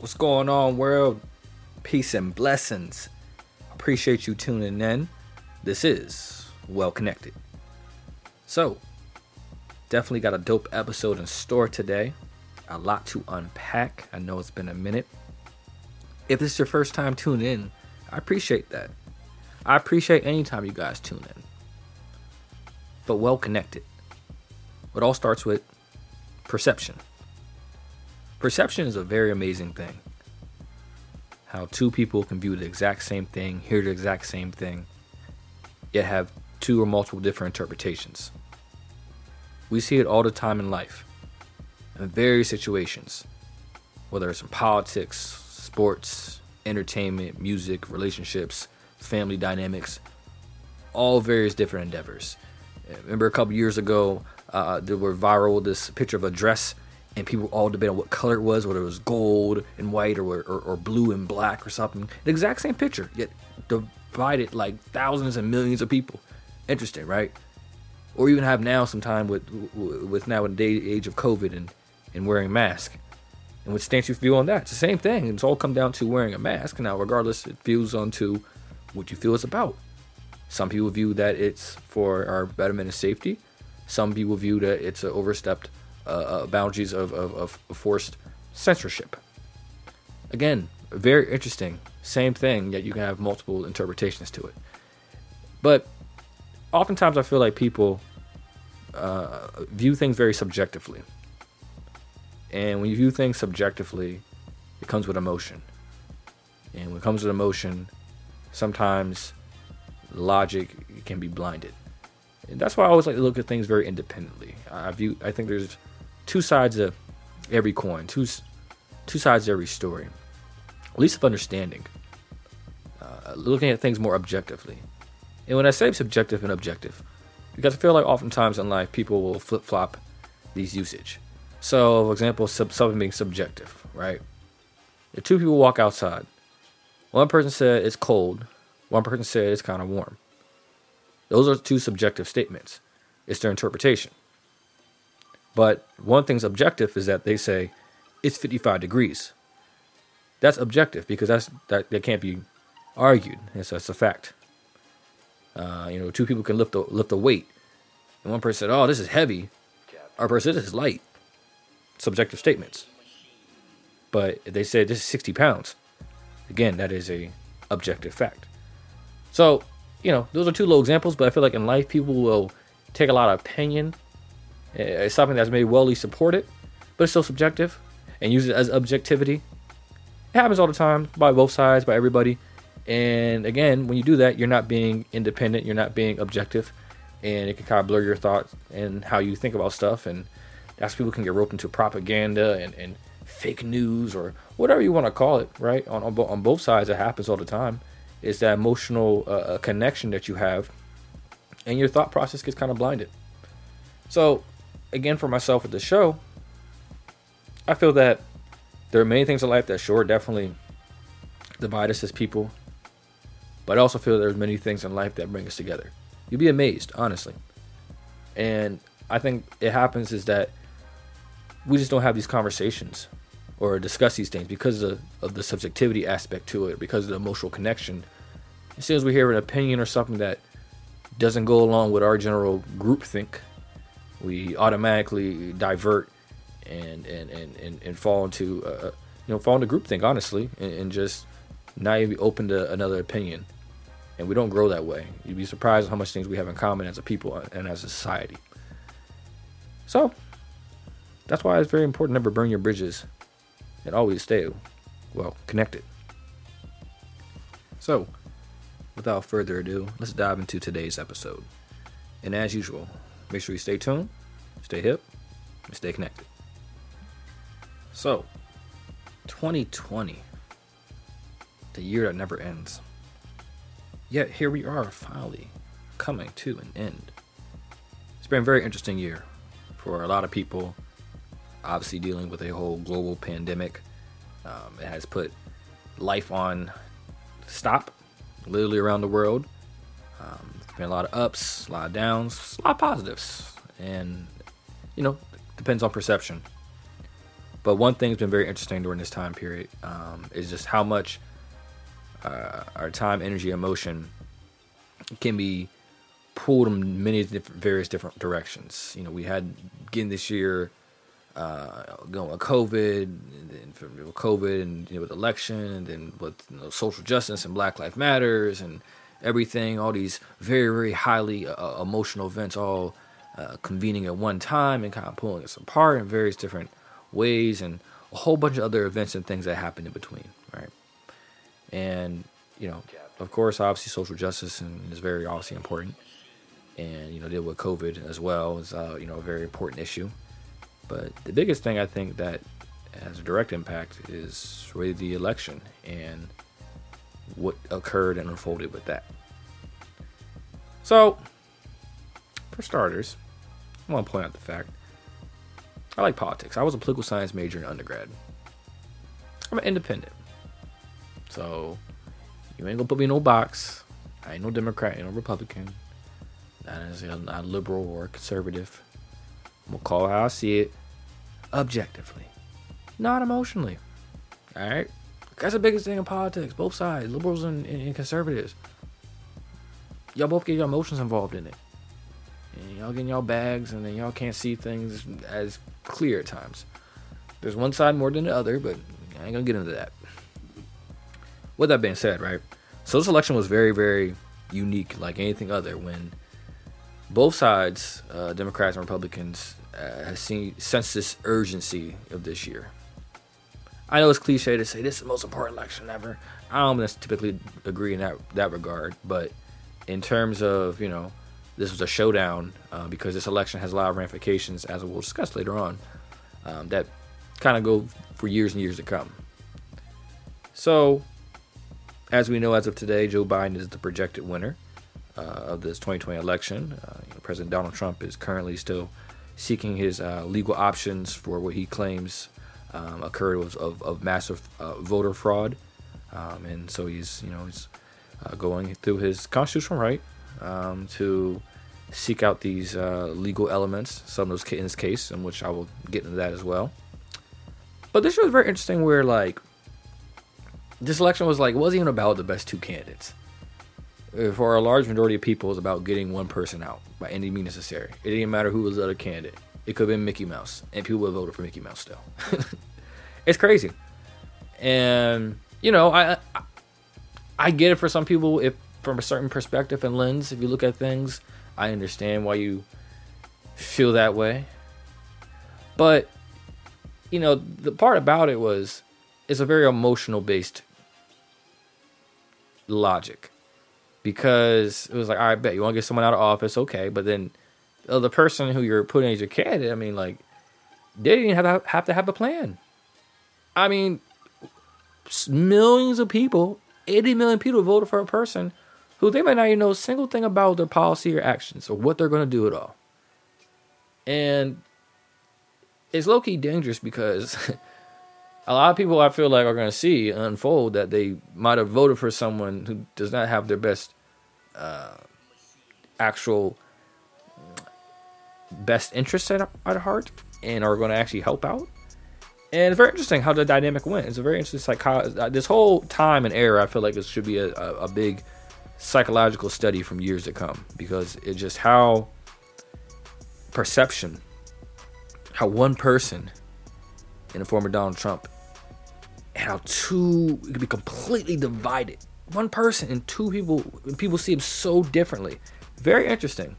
What's going on, world? Peace and blessings. Appreciate you tuning in. This is Well Connected. So, definitely got a dope episode in store today. A lot to unpack. I know it's been a minute. If this is your first time tuning in, I appreciate that. I appreciate anytime you guys tune in. But well connected. It all starts with perception. Perception is a very amazing thing. How two people can view the exact same thing, hear the exact same thing, yet have two or multiple different interpretations. We see it all the time in life, in various situations, whether it's in politics, sports, entertainment, music, relationships, family dynamics, all various different endeavors. Remember a couple years ago, uh, there were viral this picture of a dress, and people all debated on what color it was, whether it was gold and white or, or, or blue and black or something. The exact same picture, yet divided like thousands and millions of people. Interesting, right? Or even have now some time with with now in the age of COVID and, and wearing mask. And what stance you feel on that? It's the same thing. It's all come down to wearing a mask. Now, regardless, it feels onto what you feel it's about. Some people view that it's for our betterment and safety. Some people view that it's an overstepped uh, uh, boundaries of, of, of forced censorship. Again, very interesting. Same thing, yet you can have multiple interpretations to it. But oftentimes, I feel like people uh, view things very subjectively. And when you view things subjectively, it comes with emotion. And when it comes with emotion, sometimes logic can be blinded. And that's why I always like to look at things very independently. I view I think there's two sides of every coin, two two sides of every story. At least of understanding. Uh, looking at things more objectively. And when I say subjective and objective, because I feel like oftentimes in life people will flip flop these usage. So, for example, sub- something being subjective, right? If two people walk outside, one person said it's cold, one person said it's kind of warm. Those are two subjective statements. It's their interpretation. But one thing's objective is that they say it's 55 degrees. That's objective because that's that, that can't be argued. It's, that's a fact. Uh, you know, two people can lift a, lift a weight, and one person said, "Oh, this is heavy," our person "This is light." Subjective statements. But they said this is 60 pounds, again, that is a objective fact. So you know, those are two little examples, but I feel like in life, people will take a lot of opinion. Eh, it's something that's maybe well supported, but it's still subjective and use it as objectivity. It happens all the time by both sides, by everybody. And again, when you do that, you're not being independent, you're not being objective, and it can kind of blur your thoughts and how you think about stuff. And that's people can get roped into propaganda and, and fake news or whatever you want to call it, right? On, on, on both sides, it happens all the time is that emotional uh, uh, connection that you have, and your thought process gets kind of blinded. So, again, for myself with the show, I feel that there are many things in life that sure definitely divide us as people, but I also feel there's many things in life that bring us together. You'd be amazed, honestly. And I think it happens is that we just don't have these conversations or discuss these things because of, of the subjectivity aspect to it, because of the emotional connection. As soon as we hear an opinion or something that doesn't go along with our general group think, we automatically divert and and, and, and, and fall into uh, uh you know fall into group think honestly and, and just not even open to another opinion and we don't grow that way you'd be surprised how much things we have in common as a people and as a society so that's why it's very important never burn your bridges and always stay, well, connected. So, without further ado, let's dive into today's episode. And as usual, make sure you stay tuned, stay hip, and stay connected. So, 2020, the year that never ends. Yet here we are finally coming to an end. It's been a very interesting year for a lot of people obviously dealing with a whole global pandemic. Um, it has put life on stop, literally around the world. Um, been a lot of ups, a lot of downs, a lot of positives, and you know, depends on perception. But one thing that's been very interesting during this time period um, is just how much uh, our time, energy, emotion can be pulled in many different, various different directions. You know, we had again this year uh, going with COVID, and then COVID, and you know, with election, and then with you know, social justice and Black Lives Matters, and everything. All these very, very highly uh, uh, emotional events, all uh, convening at one time and kind of pulling us apart in various different ways, and a whole bunch of other events and things that happened in between, right? And you know, of course, obviously, social justice is very obviously important, and you know, deal with COVID as well is uh, you know a very important issue. But the biggest thing I think that has a direct impact is really the election and what occurred and unfolded with that. So, for starters, I want to point out the fact I like politics. I was a political science major in undergrad. I'm an independent. So, you ain't gonna put me in no box. I ain't no Democrat, ain't no Republican. Not not liberal or conservative. I'm gonna call how I see it objectively, not emotionally. All right? That's the biggest thing in politics, both sides, liberals and, and conservatives. Y'all both get your emotions involved in it. And y'all get y'all bags, and then y'all can't see things as clear at times. There's one side more than the other, but I ain't gonna get into that. With that being said, right? So this election was very, very unique, like anything other, when both sides, uh, Democrats and Republicans, uh, has seen sensed this urgency of this year. I know it's cliche to say this is the most important election ever. I don't typically agree in that that regard, but in terms of you know, this was a showdown uh, because this election has a lot of ramifications, as we'll discuss later on, um, that kind of go for years and years to come. So, as we know, as of today, Joe Biden is the projected winner uh, of this 2020 election. Uh, you know, President Donald Trump is currently still seeking his uh, legal options for what he claims um, occurred was of, of massive uh, voter fraud, um, and so he's you know he's uh, going through his constitutional right um, to seek out these uh, legal elements. Some of those in his case, in which I will get into that as well. But this was very interesting, where like this election was like wasn't even about the best two candidates. Uh, for a large majority of people, it was about getting one person out by any means necessary. It didn't matter who was the other candidate. It could have been Mickey Mouse, and people would voted for Mickey Mouse still. it's crazy, and you know, I, I I get it for some people if from a certain perspective and lens. If you look at things, I understand why you feel that way. But you know, the part about it was it's a very emotional based logic because it was like, all right, bet you want to get someone out of office, okay, but then uh, the person who you're putting as your candidate, I mean, like they didn't have to have, to have a plan. I mean, millions of people, 80 million people voted for a person who they might not even know a single thing about their policy or actions or what they're going to do at all. And it's low key dangerous because a lot of people I feel like are going to see unfold that they might have voted for someone who does not have their best uh, actual best interests at, at heart and are going to actually help out. And it's very interesting how the dynamic went. It's a very interesting psycho. Uh, this whole time and era, I feel like it should be a, a, a big psychological study from years to come because it's just how perception, how one person in the form of Donald Trump, and how two could be completely divided one person and two people people see him so differently very interesting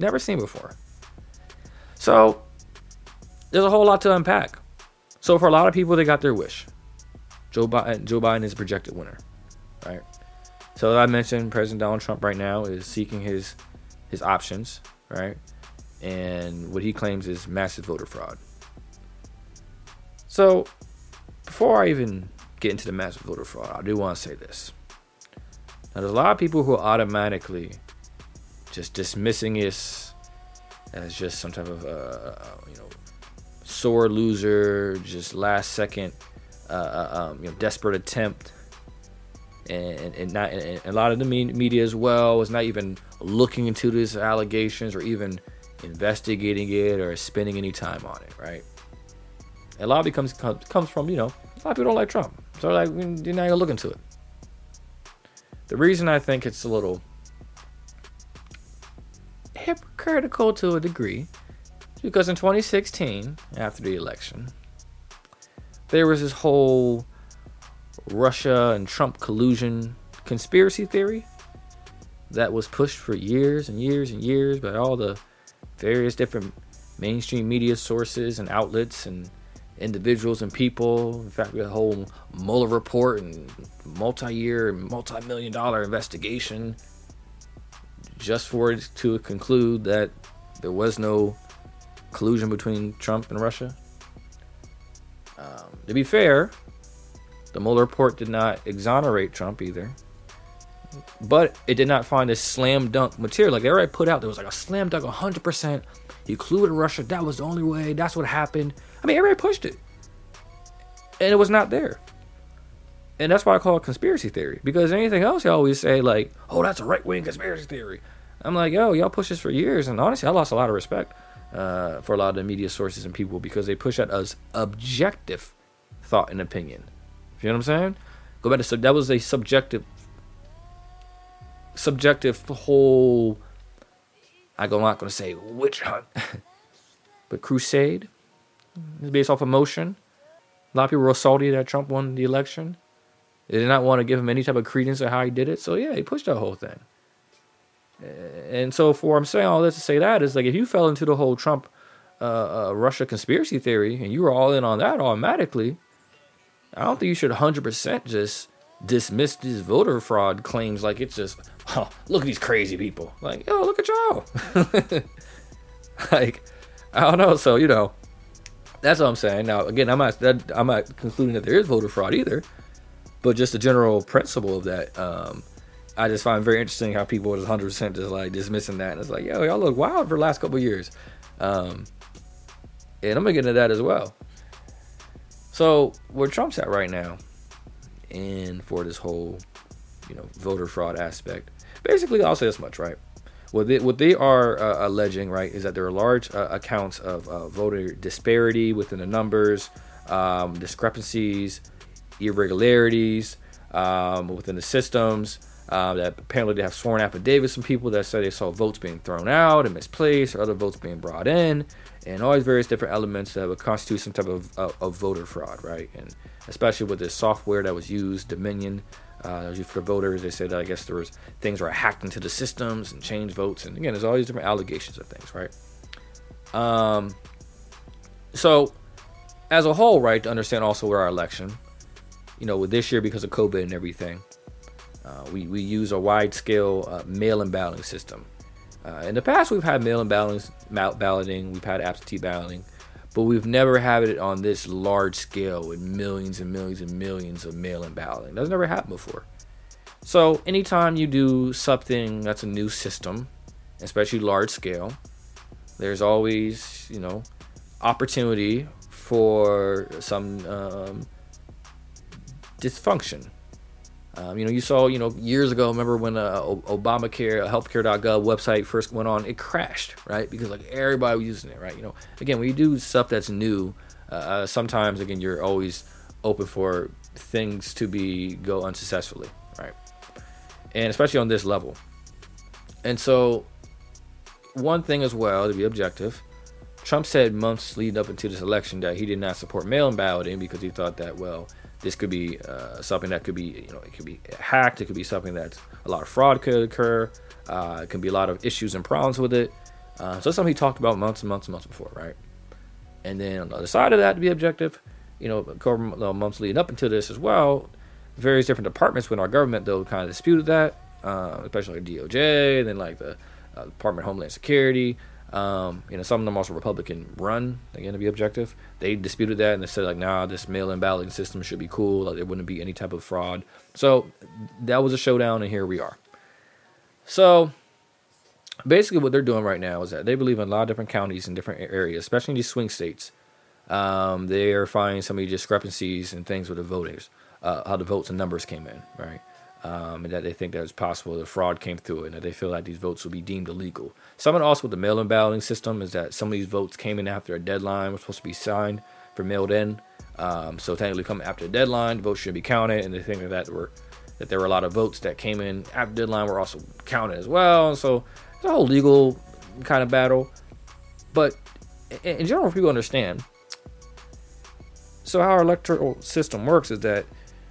never seen before. So there's a whole lot to unpack. So for a lot of people they got their wish. Joe biden joe biden is a projected winner right? So i mentioned president donald trump right now is seeking his his options right? And what he claims is massive voter fraud. So before i even get into the massive voter fraud, I do want to say this. Now, there's a lot of people who automatically just dismissing this as just some type of, uh, uh, you know, sore loser, just last second, uh, uh, um, you know, desperate attempt. And, and not and a lot of the media as well is not even looking into these allegations or even investigating it or spending any time on it, right? a lot of it comes comes from you know a lot of people don't like Trump, so like you're not gonna look into it. The reason I think it's a little hypocritical to a degree because in 2016, after the election, there was this whole Russia and Trump collusion conspiracy theory that was pushed for years and years and years by all the various different mainstream media sources and outlets and individuals and people. In fact, we had a whole Mueller report and multi-year, multi-million dollar investigation just for it to conclude that there was no collusion between Trump and Russia. Um, to be fair, the Mueller report did not exonerate Trump either. But it did not find a slam dunk material. Like already put out, there was like a slam dunk 100%. He included Russia. That was the only way. That's what happened. I mean, everybody pushed it. And it was not there. And that's why I call it conspiracy theory. Because anything else, y'all always say, like, oh, that's a right wing conspiracy theory. I'm like, yo, y'all push this for years. And honestly, I lost a lot of respect uh, for a lot of the media sources and people because they push that as objective thought and opinion. You know what I'm saying? Go back to so that was a subjective, subjective whole. I'm not to say witch hunt, but crusade it's based off emotion. A lot of people were salty that Trump won the election. They did not want to give him any type of credence to how he did it. So yeah, he pushed that whole thing. And so for I'm saying all this to say that is like if you fell into the whole Trump uh, uh, Russia conspiracy theory and you were all in on that automatically, I don't think you should 100% just dismiss these voter fraud claims like it's just, oh, look at these crazy people. Like, yo, look at y'all. like, I don't know. So, you know, that's what I'm saying. Now, again, I'm not that, I'm not concluding that there is voter fraud either, but just the general principle of that. Um, I just find very interesting how people are 100 percent just like dismissing that, and it's like, yo, y'all look wild for the last couple years. Um, and I'm gonna get into that as well. So where Trump's at right now, and for this whole, you know, voter fraud aspect, basically I'll say this much, right? What they, what they are uh, alleging, right, is that there are large uh, accounts of uh, voter disparity within the numbers, um, discrepancies, irregularities um, within the systems. Uh, that apparently they have sworn affidavits from people that say they saw votes being thrown out and misplaced or other votes being brought in, and all these various different elements that would constitute some type of, of, of voter fraud, right? And especially with this software that was used, Dominion, uh, that was used for voters. They said I guess there was things were hacked into the systems and changed votes, and again, there's all these different allegations of things, right? Um, so as a whole, right, to understand also where our election, you know, with this year because of COVID and everything, uh, we, we use a wide scale uh, mail in balloting system. Uh, in the past, we've had mail in balloting, we've had absentee balloting, but we've never had it on this large scale with millions and millions and millions of mail in balloting. That's never happened before. So, anytime you do something that's a new system, especially large scale, there's always, you know, opportunity for some um, dysfunction um, you know, you saw, you know, years ago, remember when uh, Obamacare, healthcare.gov website first went on, it crashed, right? Because like everybody was using it, right? You know, again, when you do stuff that's new, uh, uh, sometimes again you're always open for things to be go unsuccessfully, right? And especially on this level. And so, one thing as well to be objective, Trump said months leading up into this election that he did not support mail-in balloting because he thought that well this could be uh, something that could be, you know, it could be hacked. It could be something that a lot of fraud could occur. Uh, it can be a lot of issues and problems with it. Uh, so that's something he talked about months and months and months before, right? And then on the other side of that, to be objective, you know, of months leading up into this as well, various different departments within our government, though, kind of disputed that, uh, especially like DOJ, and then like the uh, Department of Homeland Security. Um, you know, some of them also Republican run, again, to be objective. They disputed that and they said, like, nah, this mail in balloting system should be cool. Like, there wouldn't be any type of fraud. So that was a showdown, and here we are. So basically, what they're doing right now is that they believe in a lot of different counties and different areas, especially in these swing states. Um, they are finding some of the discrepancies and things with the voters, uh, how the votes and numbers came in, right? Um, and that they think that it's possible the fraud came through and that they feel like these votes will be deemed illegal. Some of also with the mail-in balloting system is that some of these votes came in after a deadline was supposed to be signed for mailed in. Um, so technically, coming after the deadline, votes should be counted, and they think that were that there were a lot of votes that came in after the deadline were also counted as well. So it's a whole legal kind of battle. But in general, people understand. So how our electoral system works is that,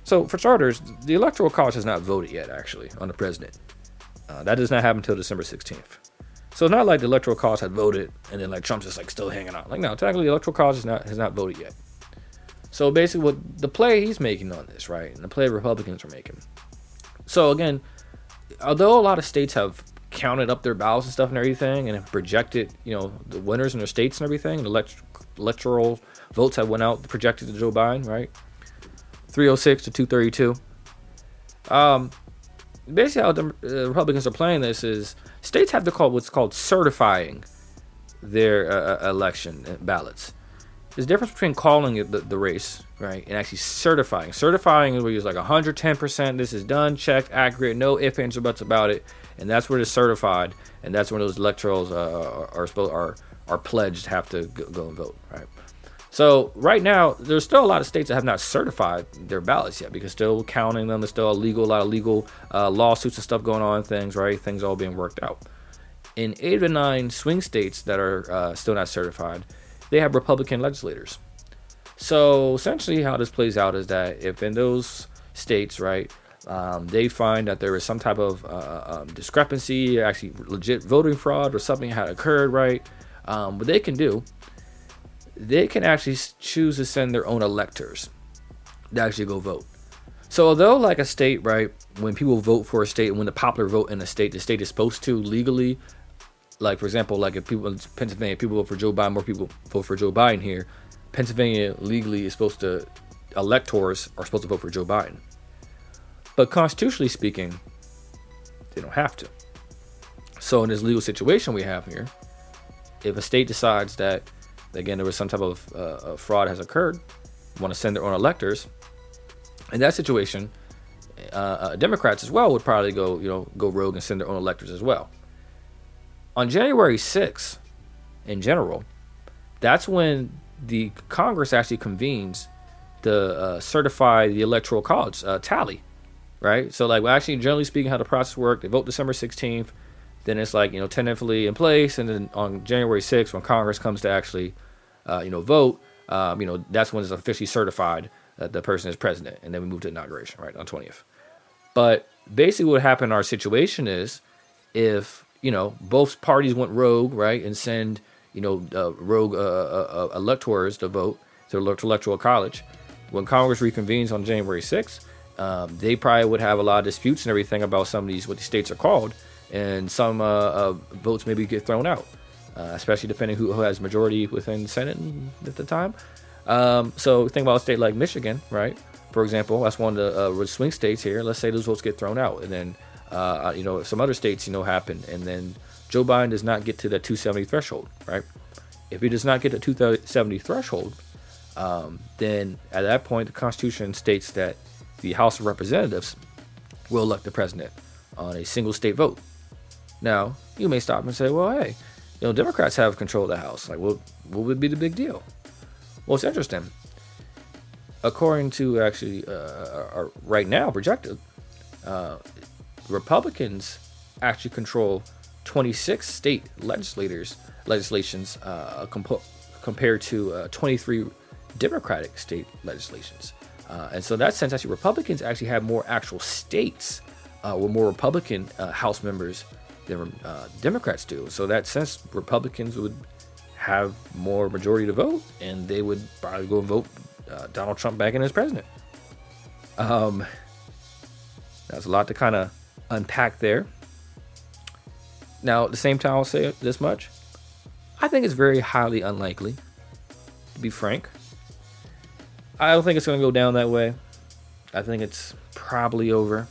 so for starters, the electoral college has not voted yet actually on the president. Uh, that does not happen until December 16th. So it's not like the electoral college had voted and then like Trump's just like still hanging out. Like no, technically the electoral college has not has not voted yet. So basically, what the play he's making on this, right, and the play Republicans are making. So again, although a lot of states have counted up their ballots and stuff and everything, and have projected, you know, the winners in their states and everything, the elect- electoral votes have went out projected to Joe Biden, right, 306 to 232. Um, basically, how the uh, Republicans are playing this is states have to call what's called certifying their uh, uh election ballots. There's a difference between calling it the, the race, right, and actually certifying. Certifying is where you're like 110%, this is done, checked, accurate, no ifs, ands, or buts about it, and that's where it's certified, and that's when those electorals uh, are, are are are pledged have to go, go and vote, right? So right now, there's still a lot of states that have not certified their ballots yet because still counting them. There's still a legal, a lot of legal uh, lawsuits and stuff going on. Things right, things all being worked out. In eight of nine swing states that are uh, still not certified, they have Republican legislators. So essentially, how this plays out is that if in those states, right, um, they find that there is some type of uh, um, discrepancy, actually legit voting fraud, or something had occurred, right, um, what they can do, they can actually choose to send their own electors to actually go vote. So although like a state, right, when people vote for a state, when the popular vote in a state, the state is supposed to legally like for example, like if people in Pennsylvania, people vote for Joe Biden, more people vote for Joe Biden here. Pennsylvania legally is supposed to electors are supposed to vote for Joe Biden, but constitutionally speaking, they don't have to. So in this legal situation we have here, if a state decides that again there was some type of uh, fraud has occurred, want to send their own electors, in that situation, uh, uh, Democrats as well would probably go you know go rogue and send their own electors as well. On January 6th, in general, that's when the Congress actually convenes to uh, certify the electoral college uh, tally, right? So, like, well, actually, generally speaking, how the process works, they vote December 16th, then it's like, you know, tentatively in place, and then on January 6th, when Congress comes to actually, uh, you know, vote, um, you know, that's when it's officially certified that the person is president, and then we move to inauguration, right, on 20th. But basically, what happened in our situation is if you know, both parties went rogue, right, and send, you know, uh, rogue uh, uh, uh electors to vote to electoral college. When Congress reconvenes on January 6th, um, they probably would have a lot of disputes and everything about some of these, what the states are called, and some uh, uh, votes maybe get thrown out, especially depending who, who, has majority within the Senate at the time. Um, so think about a state like Michigan, right? For example, that's one of the swing states here. Let's say those votes get thrown out, and then uh, you know, some other states, you know, happen, and then Joe Biden does not get to the 270 threshold, right? If he does not get to 270 threshold, um, then at that point, the Constitution states that the House of Representatives will elect the president on a single state vote. Now, you may stop and say, well, hey, you know, Democrats have control of the House. Like, what, what would be the big deal? Well, it's interesting. According to actually, uh, uh right now projected, uh, Republicans actually control 26 state legislators legislations uh, compared to uh, 23 Democratic state legislations. Uh, and so, in that sense, actually, Republicans actually have more actual states with more Republican House members than uh, Democrats do. So, that sense, Republicans would have more majority to vote, and they would probably go and vote Donald Trump back in as president. Um, that's a lot to kind of unpack there. Now, at the same time, I'll say this much. I think it's very highly unlikely, to be frank. I don't think it's going to go down that way. I think it's probably over.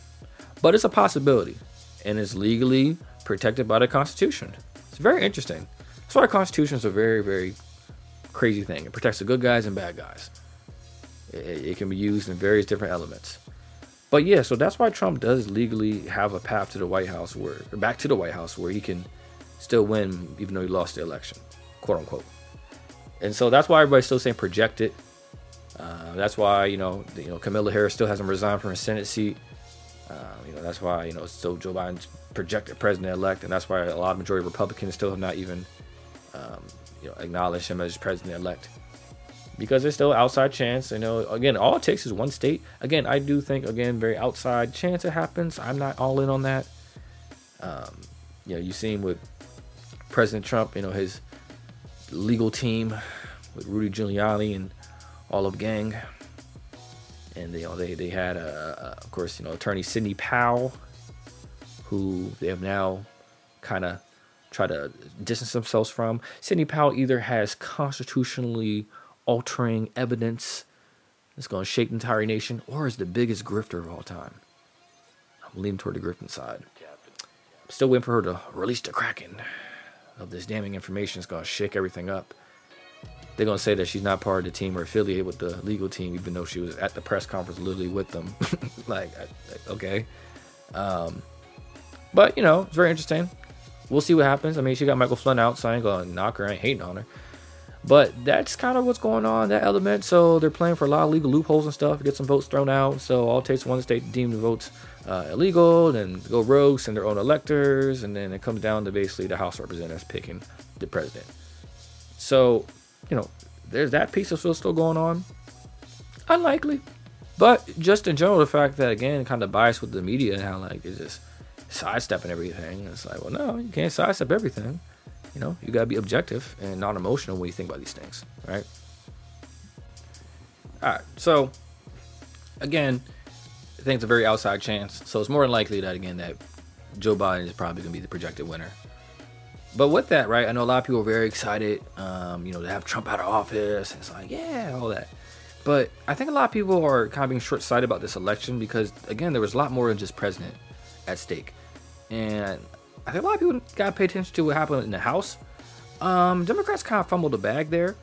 But it's a possibility, and it's legally protected by the Constitution. It's very interesting. That's why the Constitution is a very, very crazy thing. It protects the good guys and bad guys. It, it can be used in various different elements. But yeah, so that's why Trump does legally have a path to the White House where or back to the White House where he can still win even though he lost the election, quote unquote. And so that's why everybody's still saying projected. Uh, that's why you know you know Kamala Harris still hasn't resigned from her Senate seat. Uh, you know that's why you know still Joe Biden's projected president elect, and that's why a lot of majority of Republicans still have not even um, you know acknowledged him as president elect because there's still outside chance. You know, again, all it takes is one state. Again, I do think again very outside chance it happens. I'm not all in on that. Um, you know, you seen with President Trump, you know his legal team with Rudy Giuliani and all of gang, and you know they they had uh, uh of course you know attorney Sidney Powell, who they have now kind of tried to distance themselves from. Sidney Powell either has constitutionally altering evidence that's going to shake the entire nation, or is the biggest grifter of all time. I'm leaning toward the grifting side. I'm still waiting for her to release the kraken of this damning information. It's going to shake everything up. They're going to say that she's not part of the team or affiliated with the legal team, even though she was at the press conference literally with them. like, okay. Um, but, you know, it's very interesting. We'll see what happens. I mean, she got Michael Flynn out, so I ain't to knock her. I ain't hating on her. But that's kind of what's going on, that element. So they're playing for a lot of legal loopholes and stuff get some votes thrown out. So all takes one state to deem the votes uh, illegal, then go rogue, send their own electors, and then it comes down to basically the House representatives picking the president. So, you know, there's that piece of still going on. Unlikely. But just in general, the fact that, again, kind of biased with the media and how, like, it's just sidestepping everything. It's like, well, no, you can't sidestep everything. You know, you gotta be objective and not emotional when you think about these things, right? All right, so again, I think it's a very outside chance. So it's more than likely that again that Joe Biden is probably gonna be the projected winner. But with that, right, I know a lot of people are very excited, um, you know, to have Trump out of office. It's like, yeah, all that. But I think a lot of people are kind of being short-sighted about this election because, again, there was a lot more than just president at stake. And I think a lot of people got to pay attention to what happened in the House. Um, Democrats kind of fumbled the bag there.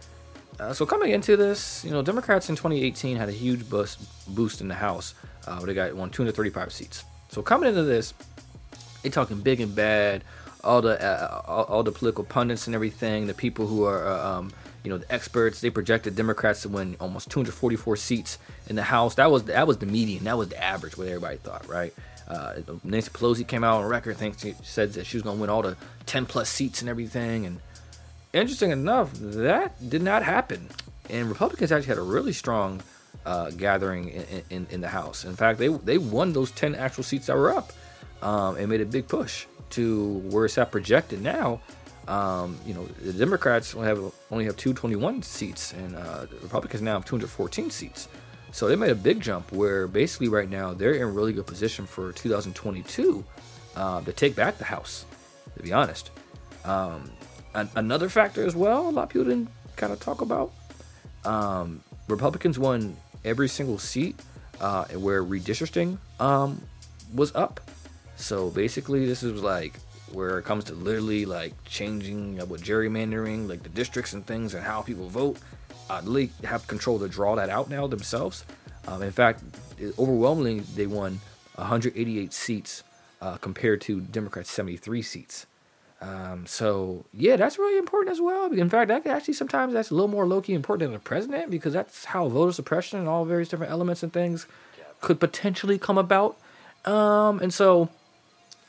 Uh, so coming into this, you know, Democrats in 2018 had a huge boost boost in the House. Uh, they got won 235 seats. So coming into this, they talking big and bad. All the uh, all, all, the political pundits and everything, the people who are uh, um, you know the experts, they projected Democrats to win almost 244 seats in the House. That was that was the median. That was the average. What everybody thought, right? Uh, Nancy Pelosi came out on record, thinks she said that she was going to win all the 10 plus seats and everything. And interesting enough, that did not happen. And Republicans actually had a really strong uh, gathering in, in, in, the House. In fact, they they won those 10 actual seats that were up um, and made a big push to where it's at projected now. Um, you know, the Democrats only have only have 221 seats, and uh, Republicans now have 214 seats. So they made a big jump where basically right now they're in really good position for 2022 uh, to take back the House, to be honest. Um, an- another factor as well, a lot of people didn't kind of talk about. Um, Republicans won every single seat uh, where redistricting um, was up. So basically, this is like where it comes to literally like changing uh, with gerrymandering, like the districts and things and how people vote uh, the have control to draw that out now themselves. Um, in fact, overwhelmingly, they won 188 seats uh, compared to Democrats' 73 seats. Um, so yeah, that's really important as well. In fact, that actually sometimes that's a little more low key important than the president because that's how voter suppression and all various different elements and things could potentially come about. Um, and so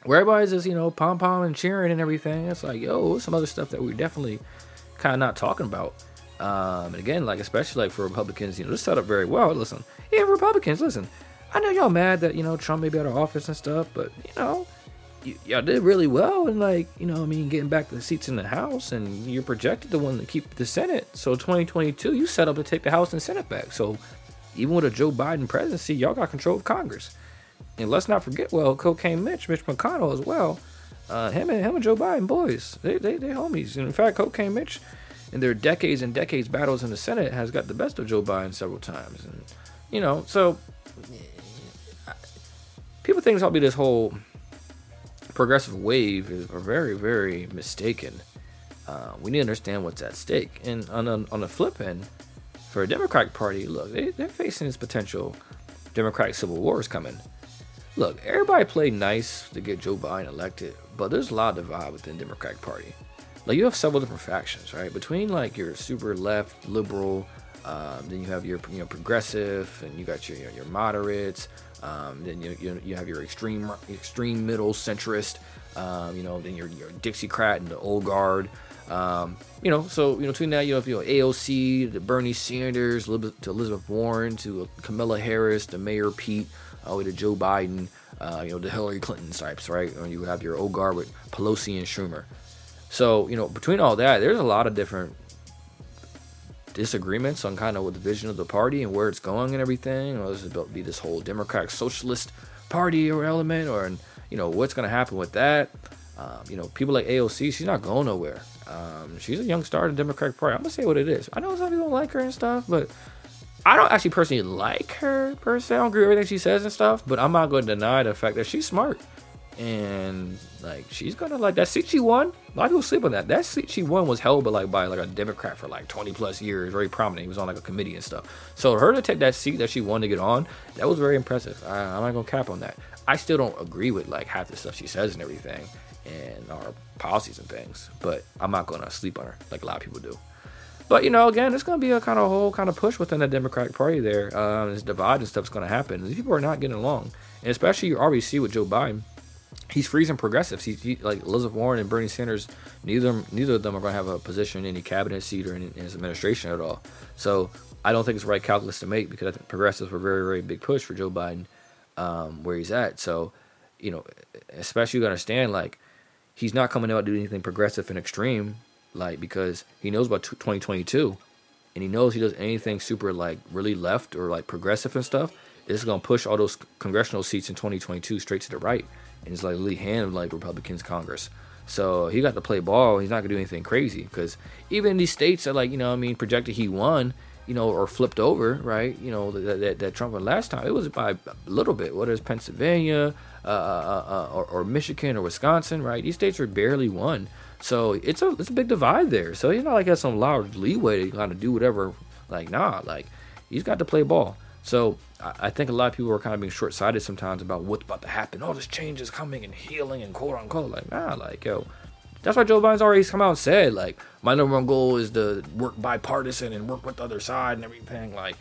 where everybody's just you know pom pom and cheering and everything, it's like yo, some other stuff that we're definitely kind of not talking about. Um, and again, like especially like for Republicans, you know, this set up very well. Listen, yeah, Republicans, listen. I know y'all mad that you know Trump may be out of office and stuff, but you know, y- y'all did really well and like you know, I mean, getting back the seats in the House, and you're projected the one to keep the Senate. So 2022, you set up to take the House and Senate back. So even with a Joe Biden presidency, y'all got control of Congress. And let's not forget, well, Cocaine Mitch, Mitch McConnell as well. Uh, him and him and Joe Biden, boys, they they they homies. And in fact, Cocaine Mitch in their decades and decades battles in the Senate has got the best of Joe Biden several times. And, you know, so people think it's be this whole progressive wave is very, very mistaken. Uh, we need to understand what's at stake. And on, on the flip end, for a Democratic Party, look, they, they're facing this potential Democratic civil war is coming. Look, everybody played nice to get Joe Biden elected, but there's a lot of divide within the Democratic Party like you have several different factions, right? Between like your super left liberal Um, then you have your you know progressive, and you got your your moderates. Um, then you, you you have your extreme extreme middle centrist. Um, you know, then your your Dixiecrat and the old guard. Um, you know, so you know between that you have you know AOC, the Bernie Sanders, to Elizabeth Warren, to Kamala Harris, to Mayor Pete, all the way to Joe Biden. Uh, you know the Hillary Clinton types, right? And you have your old guard with Pelosi and Schumer. So you know between all that, there's a lot of different disagreements on kind of what the vision of the party and where it's going and everything. This is about to be this whole Democratic Socialist Party or element, or you know what's going to happen with that. Um, you know, people like AOC, she's not going nowhere. Um, she's a young star in the Democratic Party. I'm gonna say what it is. I know some people don't like her and stuff, but I don't actually personally like her per se. I don't agree with everything she says and stuff, but I'm not going to deny the fact that she's smart and like she's gonna like that seat she won. A lot of people sleep on that. That seat she won was held by like by like a Democrat for like 20 plus years, very prominent. He was on like a committee and stuff. So her to take that seat that she won to get on, that was very impressive. I, I'm not gonna cap on that. I still don't agree with like half the stuff she says and everything, and our policies and things. But I'm not gonna sleep on her like a lot of people do. But you know, again, it's to be a kind of whole kind of push within the Democratic Party there. Um, this divide and stuff's to happen. These people are not getting along, and especially you already see with Joe Biden he's freezing progressives. He's he, like Elizabeth Warren and Bernie Sanders. Neither neither of them are going to have a position in any cabinet seat or in, in, his administration at all. So I don't think it's the right calculus to make because I think progressives were very very big push for Joe Biden um, where he's at. So you know, especially you understand like he's not coming out to do anything progressive and extreme like because he knows about 2022 and he knows he does anything super like really left or like progressive and stuff. It's going to push all those congressional seats in 2022 straight to the right and it's like really hand of like Republicans Congress. So he got to play ball. He's not gonna do anything crazy because even in these states that like you know I mean projected he won, you know, or flipped over, right? You know that that, that Trump won last time. It was by a little bit. Whether it's Pennsylvania, uh, uh, uh, or, or Michigan or Wisconsin, right? These states are barely won. So it's a it's a big divide there. So he's not like has some large leeway to kind of do whatever. Like nah, like he's got to play ball. So I think a lot of people are kind of being short sighted sometimes about what's about to happen. All this change is coming and healing and quote unquote. Like, nah, like, yo, that's why Joe Biden's already come out and said, like, my number one goal is to work bipartisan and work with the other side and everything. Like,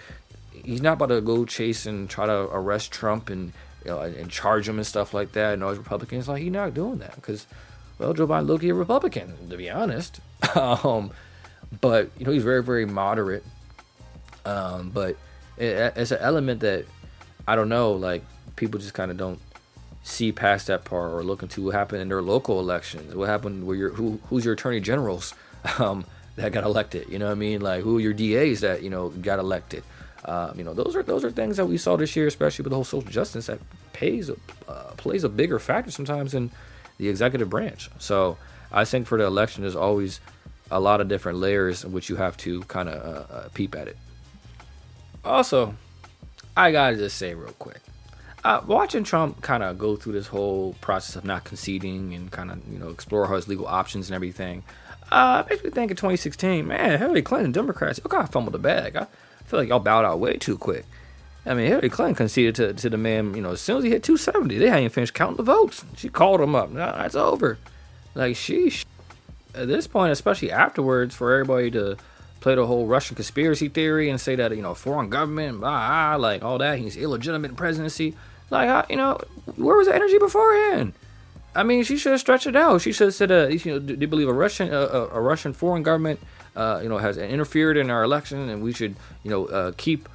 he's not about to go chase and try to arrest Trump and, you know, and, charge him and stuff like that. And all his Republicans, like, he's not doing that because, well, Joe Biden look a Republican, to be honest. um, but, you know, he's very, very moderate. Um, but it, it's an element that I don't know, like people just kind of don't see past that part or look into what happened in their local elections. What happened where your who who's your attorney generals um, that got elected? You know what I mean? Like who your DAs that you know got elected? Um, you know those are those are things that we saw this year, especially with the whole social justice that pays uh, plays a bigger factor sometimes in the executive branch. So I think for the election, there's always a lot of different layers in which you have to kind of uh, uh, peep at it. Also, I gotta just say real quick, uh, watching Trump kind of go through this whole process of not conceding and kind of you know explore his legal options and everything, uh, makes me think of 2016. Man, Hillary Clinton, Democrats, y'all kind of fumbled the bag. I feel like y'all bowed out way too quick. I mean, Hillary Clinton conceded to, to the man, you know, as soon as he hit 270, they hadn't finished counting the votes. She called him up. No, that's over. Like, sheesh. At this point, especially afterwards, for everybody to play the whole Russian conspiracy theory and say that you know foreign government, blah, like all that. He's illegitimate presidency. Like, you know, where was the energy beforehand? I mean, she should have stretched it out. She should have said, uh, you know, do you believe a Russian, uh, a Russian foreign government, uh, you know, has interfered in our election, and we should, you know, uh, keep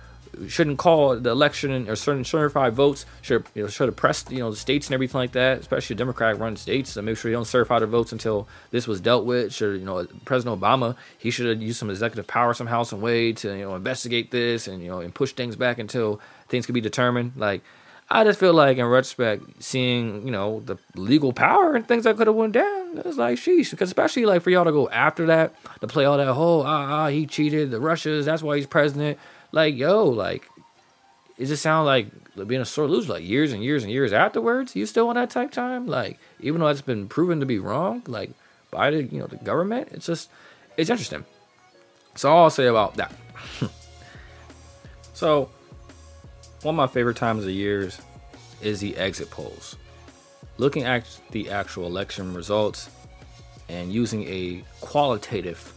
shouldn't call the election or certain certified votes. Should you know should have pressed you know the states and everything like that, especially Democratic run states, to make sure you don't certify the votes until this was dealt with. Should you know President Obama he should have used some executive power somehow, some way to you know investigate this and you know and push things back until things could be determined. Like I just feel like in retrospect, seeing you know the legal power and things that could have went down, it's like sheesh. Because especially like for y'all to go after that to play all that whole ah ah he cheated the Russians, that's why he's president like, yo, like, it just sound like being a sore loser. Like years and years and years afterwards, you still on that type time. Like, even though it's been proven to be wrong, like by the you know the government, it's just it's interesting. So I'll say about that. so one of my favorite times of years is the exit polls. Looking at the actual election results and using a qualitative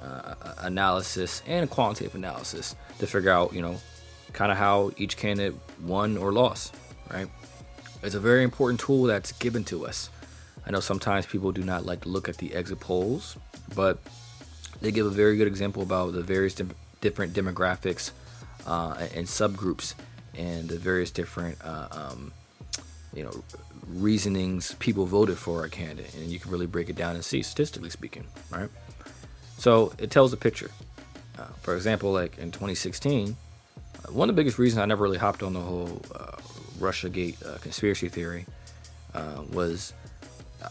uh, analysis and quantitative analysis to figure out, you know, kind of how each candidate won or lost, right? It's a very important tool that's given to us. I know sometimes people do not like to look at the exit polls, but they give a very good example about the various di- different demographics uh, and subgroups and the various different, uh, um, you know, reasonings people voted for a candidate, and you can really break it down and see, statistically speaking, right? So it tells a picture. Uh, for example, like in 2016, uh, one of the biggest reasons I never really hopped on the whole uh, RussiaGate uh, conspiracy theory uh, was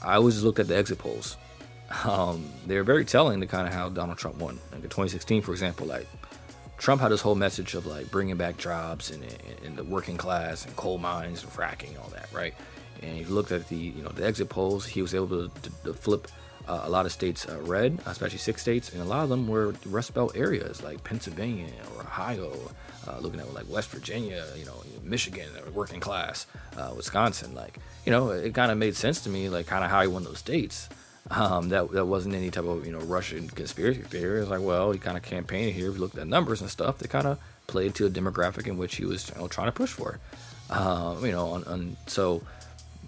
I always looked at the exit polls. Um, they're very telling to kind of how Donald Trump won. Like in 2016, for example, like Trump had this whole message of like bringing back jobs and, in, in the working class and coal mines and fracking and all that, right? And if you looked at the you know the exit polls, he was able to, to, to flip uh, a lot of states uh, red, especially six states, and a lot of them were Rust Belt areas like Pennsylvania or Ohio. Uh, looking at like West Virginia, you know, Michigan, working class, uh, Wisconsin, like you know, it kind of made sense to me, like kind of how he won those states. Um, that that wasn't any type of you know Russian conspiracy theory. It's like, well, he kind of campaigned here. We looked at numbers and stuff. They kind of played to a demographic in which he was you know, trying to push for. Um, you know, and so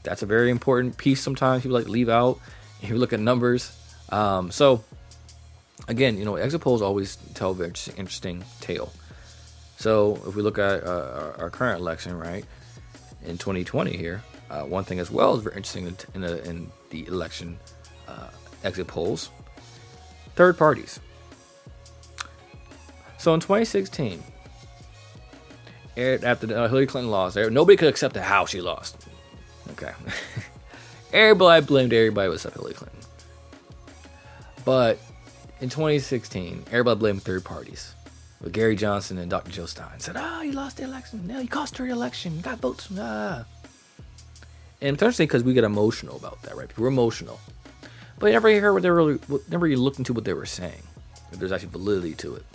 that's a very important piece. Sometimes people like leave out. You look at numbers. Um, so again, you know, exit polls always tell very interesting tale. So if we look at uh, our, current election, right, in 2020 here, uh, one thing as well is very interesting in, in, a, in the election uh, exit polls, third parties. So in 2016, after uh, Hillary Clinton lost, nobody could accept how she lost. Okay. everybody blamed everybody except Hillary Clinton. But in 2016, everybody blamed third parties. With Gary Johnson and Dr. Jill Stein said, "Ah, oh, you lost the election. No, you cost her the election. You got votes. Ah." And it's interesting because we get emotional about that, right? We're emotional, but you never hear what they really, never you looked into what they were saying. If there's actually validity to it.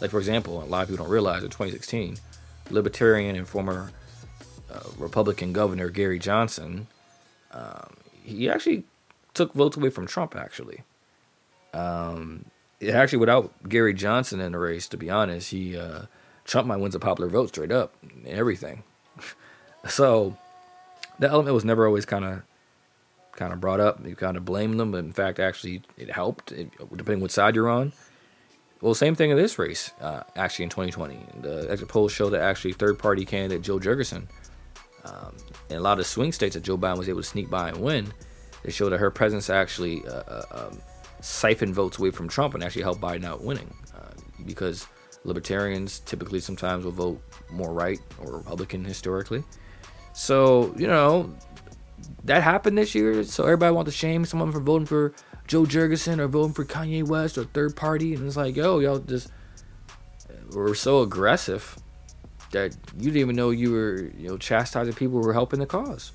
Like for example, a lot of people don't realize in 2016, Libertarian and former uh, Republican Governor Gary Johnson, um, he actually took votes away from Trump. Actually, um, actually without Gary Johnson in the race, to be honest, he uh, Trump might win the popular vote straight up and everything. so that element was never always kind of kind of brought up. You kind of blame them, but in fact, actually, it helped it, depending what side you're on. Well, same thing in this race, uh, actually in 2020. The exit polls show that actually third party candidate Jo Jorgensen um, in a lot of swing states that Joe Biden was able to sneak by and win, they showed that her presence actually uh, uh, um, siphoned votes away from Trump and actually helped Biden out winning. Uh, because libertarians typically sometimes will vote more right or Republican historically. So, you know, that happened this year. So everybody wants to shame someone for voting for Jo Jorgensen or voting for Kanye West or third party. And it's like, yo, y'all just, we're so aggressive that you didn't even know you were, you know, chastising people who were helping the cause.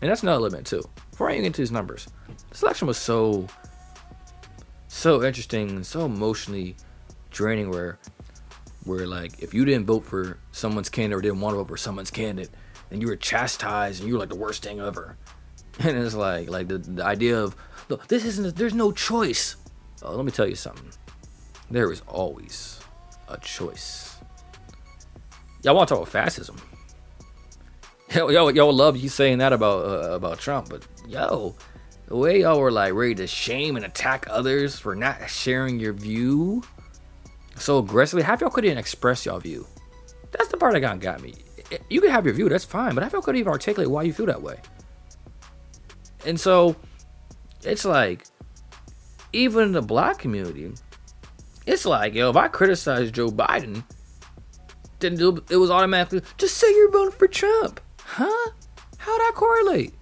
And that's another element too. Before I even get into these numbers, this election was so, so interesting, so emotionally draining. Where, where like if you didn't vote for someone's candidate or didn't want to vote for someone's candidate, then you were chastised and you were like the worst thing ever. And it's like, like the, the idea of, look, this isn't. There's no choice. Oh, let me tell you something. There is always a choice y'all want to talk about fascism? Yo, yo, y'all love you saying that about uh, about Trump, but yo, the way y'all were like ready to shame and attack others for not sharing your view so aggressively, half y'all couldn't express y'all view. That's the part that got got me. You can have your view, that's fine, but half y'all couldn't even articulate why you feel that way. And so, it's like, even in the black community, it's like, yo, if I criticize Joe Biden, it was automatically just say you're voting for Trump. Huh? How'd I correlate?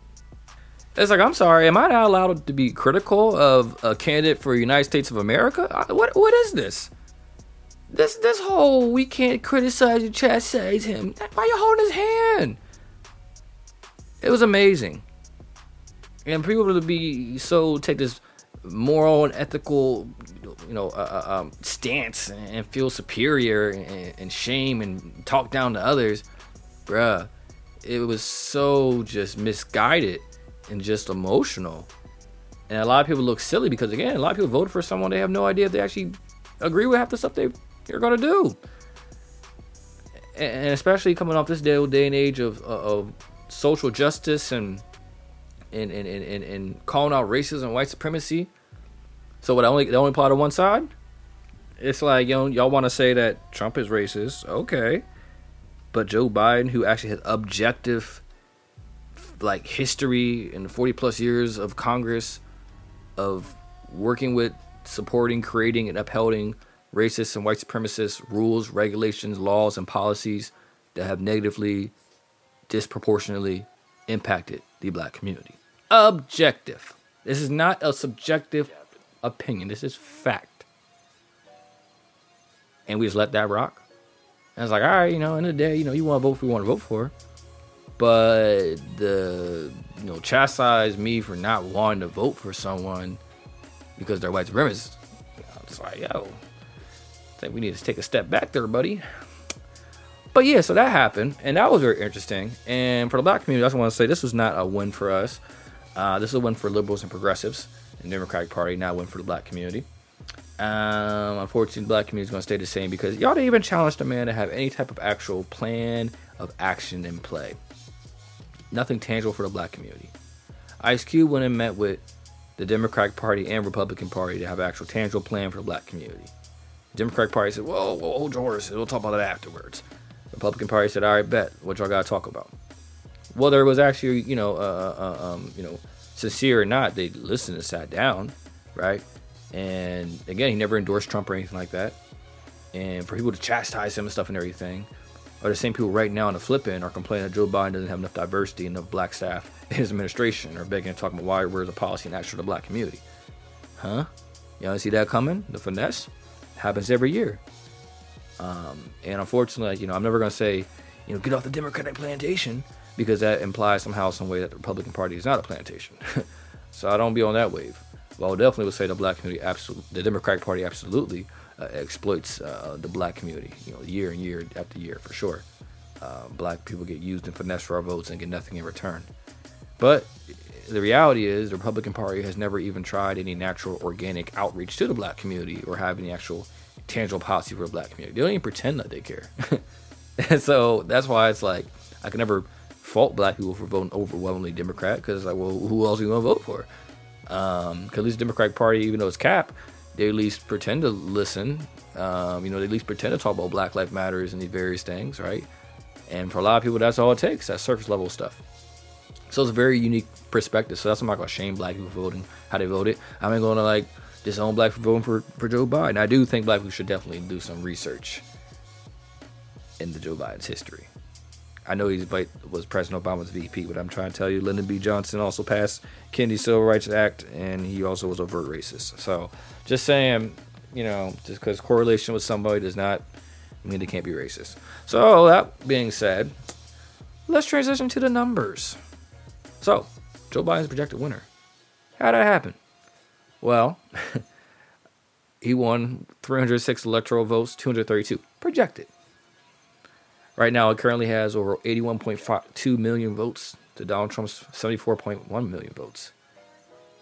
It's like I'm sorry, am I not allowed to be critical of a candidate for United States of America? What what is this? This this whole we can't criticize and chastise him. Why are you holding his hand? It was amazing. And people to be so take this moral and ethical you know uh, um, stance and feel superior and, and, shame and talk down to others, bruh, it was so just misguided and just emotional. And a lot of people look silly because again, a lot of people vote for someone they have no idea if they actually agree with half the stuff they they're gonna do. And especially coming off this day, day and age of, of social justice and and, and, and, and calling out racism and white supremacy. So what? Only the only plot on one side. It's like you know y'all want to say that Trump is racist, okay, but Joe Biden, who actually has objective, like history and forty plus years of Congress, of working with, supporting, creating, and upholding racist and white supremacist rules, regulations, laws, and policies that have negatively, disproportionately impacted the black community. Objective. This is not a subjective opinion. This is fact. And we just let that rock. And it's like, all right, you know, in the day, you know, you want to vote for you want to vote for. But the, you know, chastise me for not wanting to vote for someone because they're white supremacists. It's like, yo, I think we need to take a step back there, buddy. But yeah, so that happened, and that was very interesting. And for the black community, I just want to say this was not a win for us. Uh, this is a win for liberals and progressives and Democratic Party, now win for the black community. Um, unfortunately, the black community is going to stay the same because y'all didn't even challenge the man to have any type of actual plan of action in play. Nothing tangible for the black community. Ice Cube went and met with the Democratic Party and Republican Party to have an actual tangible plan for the black community. The Democratic Party said, "Whoa, whoa, hold your horses. We'll talk about that afterwards." Republican Party said, "All right, bet. What y'all got to talk about?" Whether it was actually, you know, uh, uh, uh, um, you know, sincere or not, they listened and sat down, right? And again, he never endorsed Trump or anything like that. And for people to chastise him and stuff and everything, are the same people right now on the flip end are complaining that Joe Biden doesn't have enough diversity, enough black staff in his administration, or begging and talking about why where's the policy and action for the black community. Huh? Y'all see that coming? The finesse happens every year. Um, and unfortunately, you know, I'm never to say, you know, get off the Democratic plantation because that implies somehow, some way that the Republican Party is not a plantation. so I don't be on that wave. But I definitely would say the black community, absolutely, the Democratic Party absolutely uh, exploits uh, the black community, you know, year and year after year for sure. Uh, black people get used and finesse for our votes and get nothing in return. But the reality is, the Republican Party has never even tried any natural, organic outreach to the black community or have any actual tangible policy for the black community. They don't even pretend that they care. and so that's why it's like I can never fault black people for voting overwhelmingly Democrat because like, well, who else are you gonna vote for? Because um, at least the Democratic Party, even though it's cap, they at least pretend to listen. Um, you know, they at least pretend to talk about Black Life Matters and these various things, right? And for a lot of people, that's all it takes. That surface level stuff. So it's a very unique perspective. So that's why I'm not gonna shame black people for voting how they voted. I'm not gonna like disown black people voting for, for Joe Biden. I do think black people should definitely do some research into Joe Biden's history. I know he was President Obama's VP, but I'm trying to tell you, Lyndon B. Johnson also passed Kennedy Civil Rights Act, and he also was overt racist. So, just saying, you know, just because correlation with somebody does not mean they can't be racist. So, that being said, let's transition to the numbers. So, Joe Biden's projected winner. How'd that happen? Well, he won 306 electoral votes, 232 projected. Right now, it currently has over 81.2 million votes to Donald Trump's 74.1 million votes.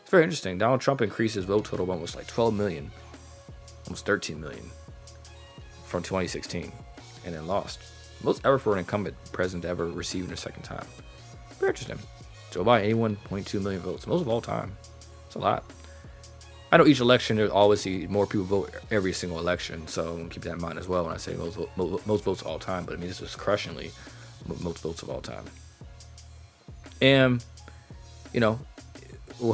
It's very interesting. Donald Trump increased his vote total by almost like 12 million, almost 13 million from 2016, and then lost. Most ever for an incumbent president ever receive in a second time. Very interesting. Joe Biden, 81.2 million votes, most of all time. It's a lot. I know each election there's always more people vote every single election, so keep that in mind as well when I say most most votes of all time. But I mean this was crushingly most votes of all time. And you know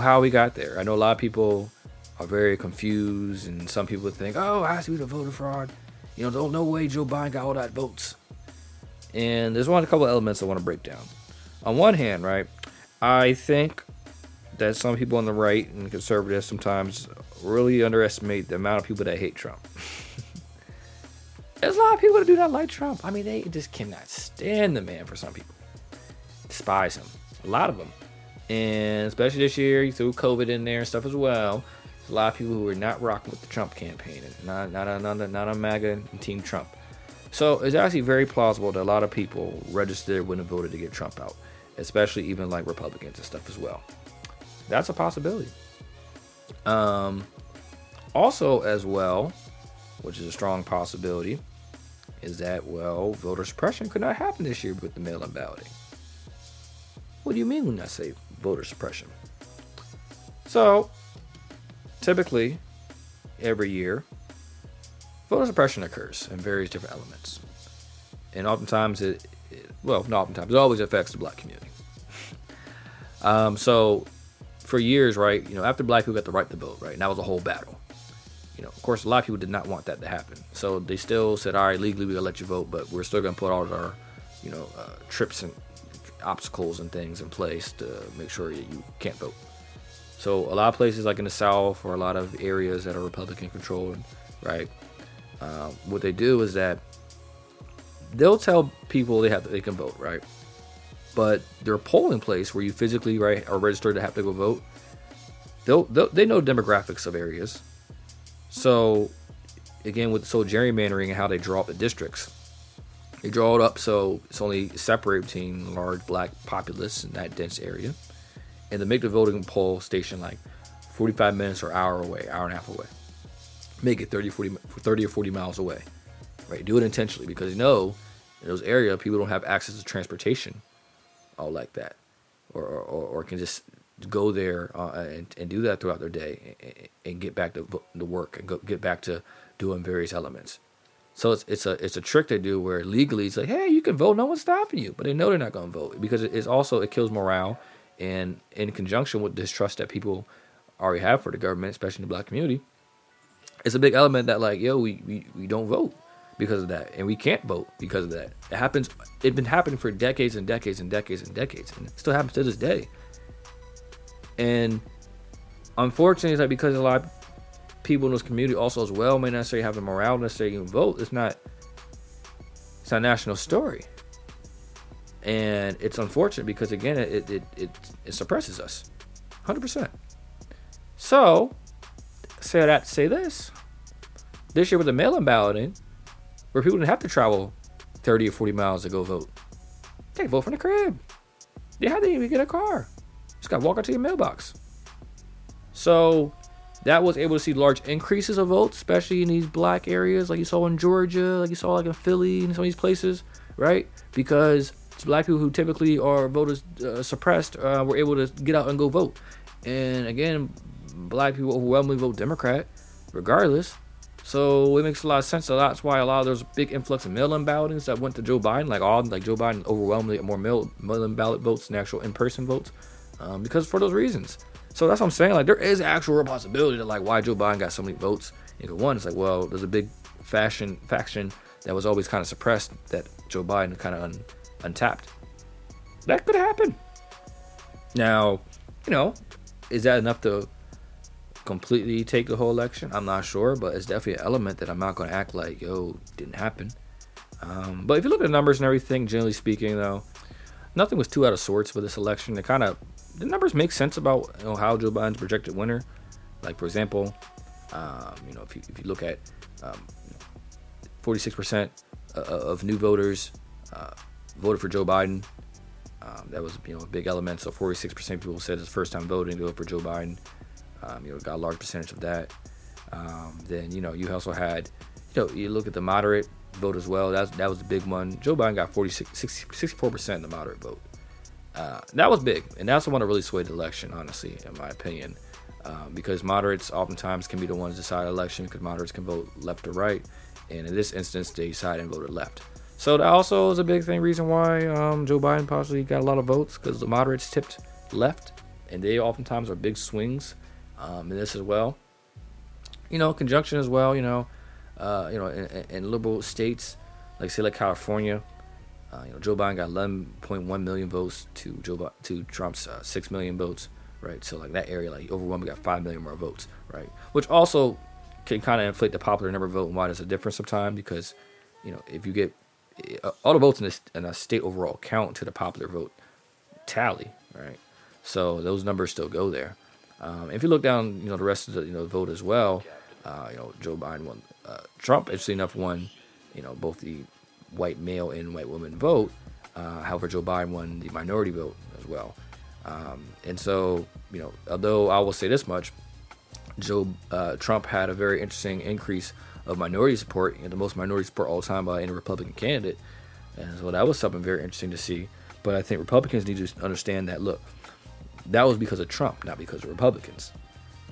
how we got there. I know a lot of people are very confused, and some people think, "Oh, I see the voter fraud." You know, don't no way Joe Biden got all that votes. And there's one a couple elements I want to break down. On one hand, right, I think that some people on the right and conservatives sometimes really underestimate the amount of people that hate Trump. There's a lot of people that do not like Trump. I mean, they just cannot stand the man for some people. Despise him. A lot of them. And especially this year, you threw COVID in there and stuff as well. There's a lot of people who are not rocking with the Trump campaign and not not a, not not a MAGA and Team Trump. So it's actually very plausible that a lot of people registered when they voted to get Trump out, especially even like Republicans and stuff as well. That's a possibility. Um, also, as well, which is a strong possibility, is that, well, voter suppression could not happen this year with the mail in balloting. What do you mean when I say voter suppression? So, typically, every year, voter suppression occurs in various different elements. And oftentimes, it, it well, not oftentimes, it always affects the black community. um, so, for years, right, you know, after black people got the right to vote, right, and that was a whole battle. You know, of course, a lot of people did not want that to happen. So they still said, all right, legally, to let you vote, but we're still going to put all of our, you know, uh, trips and obstacles and things in place to make sure that you can't vote. So a lot of places, like in the South, or a lot of areas that are Republican controlled, right, uh, what they do is that they'll tell people they have they can vote, right? But their polling place where you physically right are registered to have to go vote, they'll, they'll they know demographics of areas. So again, with so gerrymandering and how they draw up the districts, they draw it up so it's only separate between large black populace in that dense area, and to make the voting poll station like 45 minutes or hour away, hour and a half away. Make it 30, 40, 30 or 40 miles away, right? Do it intentionally because you know in those areas people don't have access to transportation all like that, or or, or can just go there uh, and, and do that throughout their day and, and get back to the work and go, get back to doing various elements. So it's it's a it's a trick they do where legally it's like, hey, you can vote, no one's stopping you, but they know they're not going to vote because it's also it kills morale, and in conjunction with distrust that people already have for the government, especially in the black community, it's a big element that like, yo, we we, we don't vote because of that, and we can't vote because of that. It happens. It's been happening for decades and decades and decades and decades, and it still happens to this day. And unfortunately, it's like because a lot of people in this community also as well may not necessarily have the morale necessarily even vote. It's not. It's a national story, and it's unfortunate because again, it it it, it suppresses us, hundred percent. So, say that. Say this. This year with the mail-in balloting, where people didn't have to travel 30 or 40 miles to go vote. They vote from the crib. They had to even get a car. Just got to walk out to your mailbox. So that was able to see large increases of votes, especially in these black areas, like you saw in Georgia, like you saw like in Philly and some of these places, right? Because it's black people who typically are voters uh, suppressed uh, were able to get out and go vote. And again, black people overwhelmingly vote Democrat, regardless. So it makes a lot of sense. So that's why a lot of those big influx of mail-in ballotings that went to Joe Biden, like all like Joe Biden overwhelmingly more mail, mail-in ballot votes than actual in-person votes, um, because for those reasons. So that's what I'm saying. Like there is actual possibility that like why Joe Biden got so many votes. And one, it's like well, there's a big fashion faction that was always kind of suppressed that Joe Biden kind of un, untapped. That could happen. Now, you know, is that enough to completely take the whole election. I'm not sure, but it's definitely an element that I'm not going to act like, yo, didn't happen. Um, but if you look at the numbers and everything, generally speaking, though, nothing was too out of sorts for this election. The kind of the numbers make sense about you know, how Joe Biden's projected winner. Like for example, um, you know if you if you look at um, 46% of new voters uh, voted for Joe Biden. Um, that was you know a big element. So 46% of people said it's first time voting to vote for Joe Biden. Um, you know, got a large percentage of that. Um, then you know, you also had, you know, you look at the moderate vote as well. That's that was the big one. Joe Biden got 46, 64 percent of the moderate vote. Uh, that was big, and that's the one that really swayed the election, honestly, in my opinion. Uh, because moderates oftentimes can be the ones to decide election because moderates can vote left or right, and in this instance, they decided and voted left. So that also is a big thing, reason why um, Joe Biden possibly got a lot of votes because the moderates tipped left, and they oftentimes are big swings um, in this as well. You know, conjunction as well. You know, uh, you know, in, in, liberal states like say like California, uh, you know, Joe Biden got 11.1 million votes to Joe to Trump's uh, six million votes, right? So like that area, like overwhelmingly got five million more votes, right? Which also can kind of inflate the popular number vote and why there's a difference sometimes because, you know, if you get uh, all the votes in, this, in a state overall count to the popular vote tally, right? So those numbers still go there. Um, if you look down, you know the rest of the you know vote as well. Uh, you know Joe Biden won. Uh, Trump, interesting enough, won. You know both the white male and white woman vote. Uh, however, Joe Biden won the minority vote as well. Um, and so, you know, although I will say this much, Joe uh, Trump had a very interesting increase of minority support, you know, the most minority support all time by any Republican candidate. And so that was something very interesting to see. But I think Republicans need to understand that look, that was because of Trump, not because of Republicans.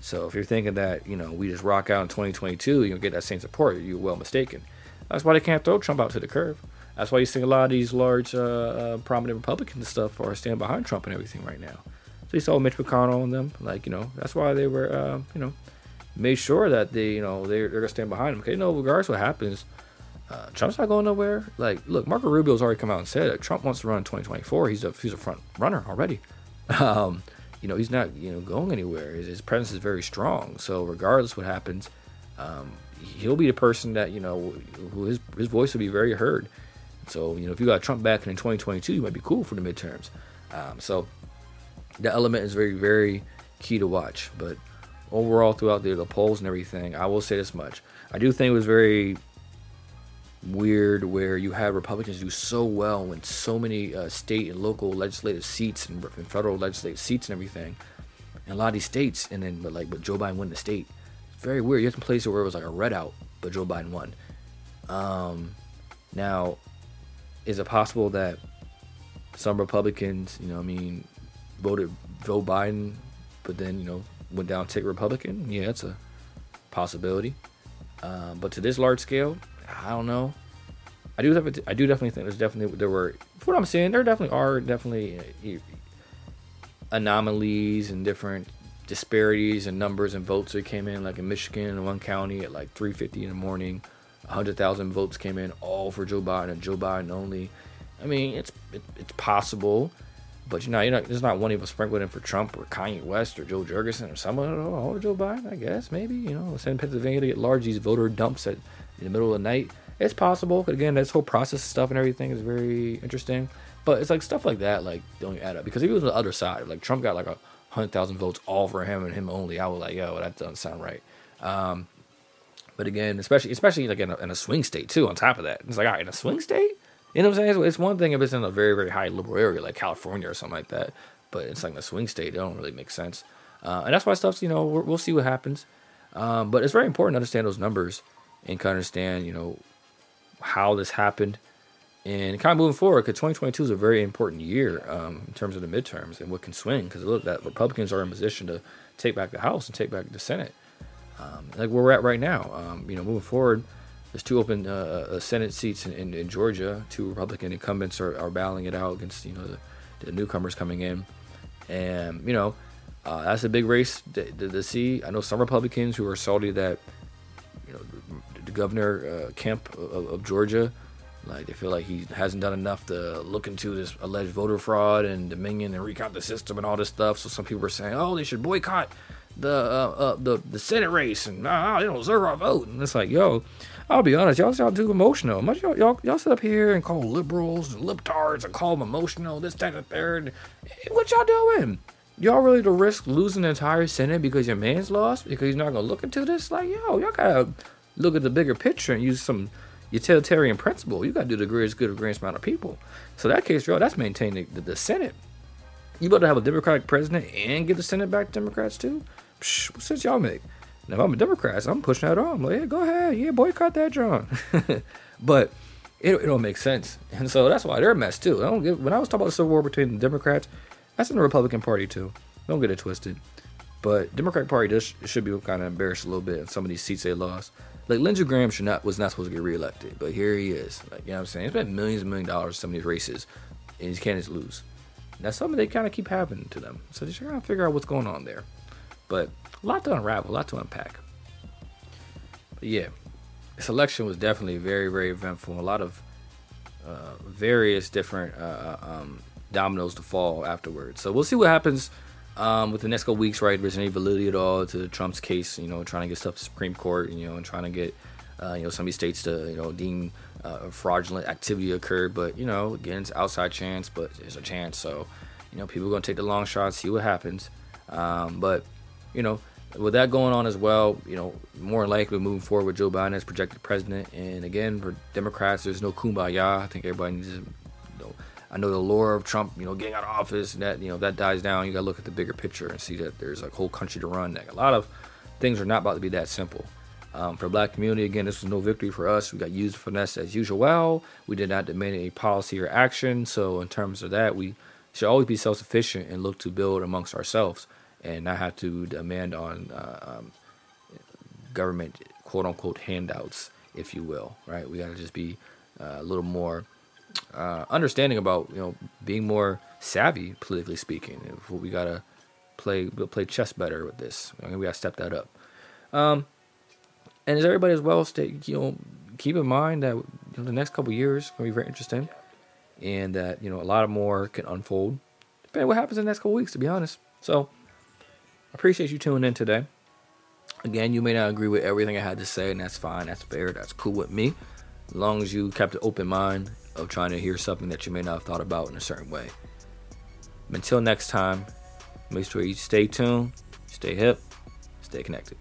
So if you're thinking that you know we just rock out in 2022, you'll get that same support, you're well mistaken. That's why they can't throw Trump out to the curb. That's why you see a lot of these large, uh, uh, prominent Republicans and stuff are standing behind Trump and everything right now. So you saw Mitch McConnell and them, like you know, that's why they were, uh, you know, made sure that they, you know, they're, they're gonna stand behind him. Okay, you know, regardless what happens, uh, Trump's not going nowhere. Like, look, Marco Rubio's already come out and said that Trump wants to run in 2024. He's a he's a front runner already. Um, you know, he's not you know going anywhere. His, his presence is very strong. So regardless what happens, um, he'll be the person that you know who his his voice will be very heard. So you know, if you got Trump back in 2022, you might be cool for the midterms. Um, so the element is very very key to watch. But overall, throughout the, the polls and everything, I will say this much: I do think it was very weird where you have Republicans do so well in so many uh, state and local legislative seats and, and, federal legislative seats and everything, in a lot of these states, and then but like but Joe Biden won the state. It's very weird. You have some places where it was like a red out, but Joe Biden won. Um, now, is it possible that some Republicans, you know, I mean, voted Joe Biden, but then you know went down take Republican? Yeah, that's a possibility. Um, but to this large scale, I don't know. I do I do definitely think there's definitely there were. For what I'm saying, there definitely are definitely uh, anomalies and different disparities and numbers and votes that came in. Like in Michigan, in one county at like 3:50 in the morning, 100,000 votes came in, all for Joe Biden and Joe Biden only. I mean, it's it, it's possible, but you know, you know, there's not one even sprinkled in for Trump or Kanye West or Jo Jorgensen or someone. Oh, Joe Biden, I guess maybe. You know, send Pennsylvania to get large these voter dumps at in the middle of the night. It's possible. Again, this whole process stuff and everything is very interesting. But it's like stuff like that, like don't add up because he was on the other side. Like Trump got like a hundred thousand votes all for him and him only. I was like, yo, that doesn't sound right. Um, but again, especially especially like in a, in a, swing state too. On top of that, it's like, all right, in a swing state, you know what I'm saying? It's, it's one thing if it's in a very very high liberal area like California or something like that. But it's like a swing state. It don't really make sense. Uh, and that's why stuff's you know we will see what happens. Um, but it's very important to understand those numbers and kind of understand, you know, how this happened. And kind of moving forward because 2022 is a very important year um, in terms of the midterms and what can swing because look that republicans are in position to take back the house and take back the senate. Um, like where we're at right now um, you know moving forward there's two open uh, uh, senate seats in, in, in, georgia. Two republican incumbents are, are battling it out against you know the, the newcomers coming in. And you know uh, that's a big race to, to, to, see. I know some republicans who are salty that the governor uh, Kemp of, of, Georgia. Like they feel like he hasn't done enough to look into this alleged voter fraud and Dominion and recount the system and all this stuff. So some people are saying, oh, they should boycott the uh, uh, the the Senate race and uh, they don't deserve our vote. And it's like, yo, I'll be honest, y'all y'all too emotional. Much y'all, y'all y'all sit up here and call liberals and libtards and call them emotional, this, that, and the third. What y'all doing? Y'all really to risk losing the entire Senate because your man's lost because he's not gonna look into this? Like, yo, y'all gotta look at the bigger picture and use some utilitarian principle. You got to do the greatest good of the greatest amount of people. So that case, Joe, that's maintaining the, the, Senate. You better have a Democratic president and give the Senate back to Democrats too. Psh, what sense y'all make? Now, if I'm a Democrat, I'm pushing that on. I'm like, yeah, go ahead, yeah, boycott that, John. but it, it don't make sense, and so that's why they're a mess too. I don't get when I was talking about the civil war between the Democrats, that's in the Republican Party too. Don't get it twisted. But Democratic Party just should be kind of embarrassed a little bit in some of these seats they lost. Like Lindsey Graham should not was not supposed to get reelected, but here he is. Like you know what I'm saying? He spent millions and millions of dollars in some of these races, and his candidates lose. That's something they kind of keep happening to them. So they're trying to figure out what's going on there. But a lot to unravel, a lot to unpack. But yeah, this election was definitely very, very eventful. A lot of uh, various different uh, uh um, dominoes to fall afterwards. So we'll see what happens um, with the next couple weeks, right, there's any validity at all to Trump's case, you know, trying to get stuff to Supreme Court, you know, and trying to get, uh, you know, some of these states to, you know, deem uh, fraudulent activity occurred. But, you know, again, it's outside chance, but it's a chance. So, you know, people are going to take the long shot, see what happens. Um, but, you know, with that going on as well, you know, more likely moving forward with Joe Biden as projected president. And again, for Democrats, there's no kumbaya. I think everybody needs to I know the lore of Trump, you know, getting out of office, that you know that dies down. You got to look at the bigger picture and see that there's a whole country to run. Like a lot of things are not about to be that simple. Um, for the black community, again, this was no victory for us. We got used finesse as usual. Well, we did not demand any policy or action. So, in terms of that, we should always be self sufficient and look to build amongst ourselves and not have to demand on uh, um, government quote unquote handouts, if you will, right? We got to just be uh, a little more uh, understanding about, you know, being more savvy, politically speaking. If we got to play play chess better with this. I mean, we got to step that up. Um, and as everybody as well, stay you know keep in mind that you know, the next couple years gonna be very interesting, and that you know a lot of more can unfold depending on what happens in the next couple weeks. To be honest, so I appreciate you tuning in today. Again, you may not agree with everything I had to say, and that's fine. That's fair. That's cool with me, as long as you kept an open mind of trying to hear something that you may not have thought about in a certain way. Until next time, make sure you stay tuned, stay hip, stay connected.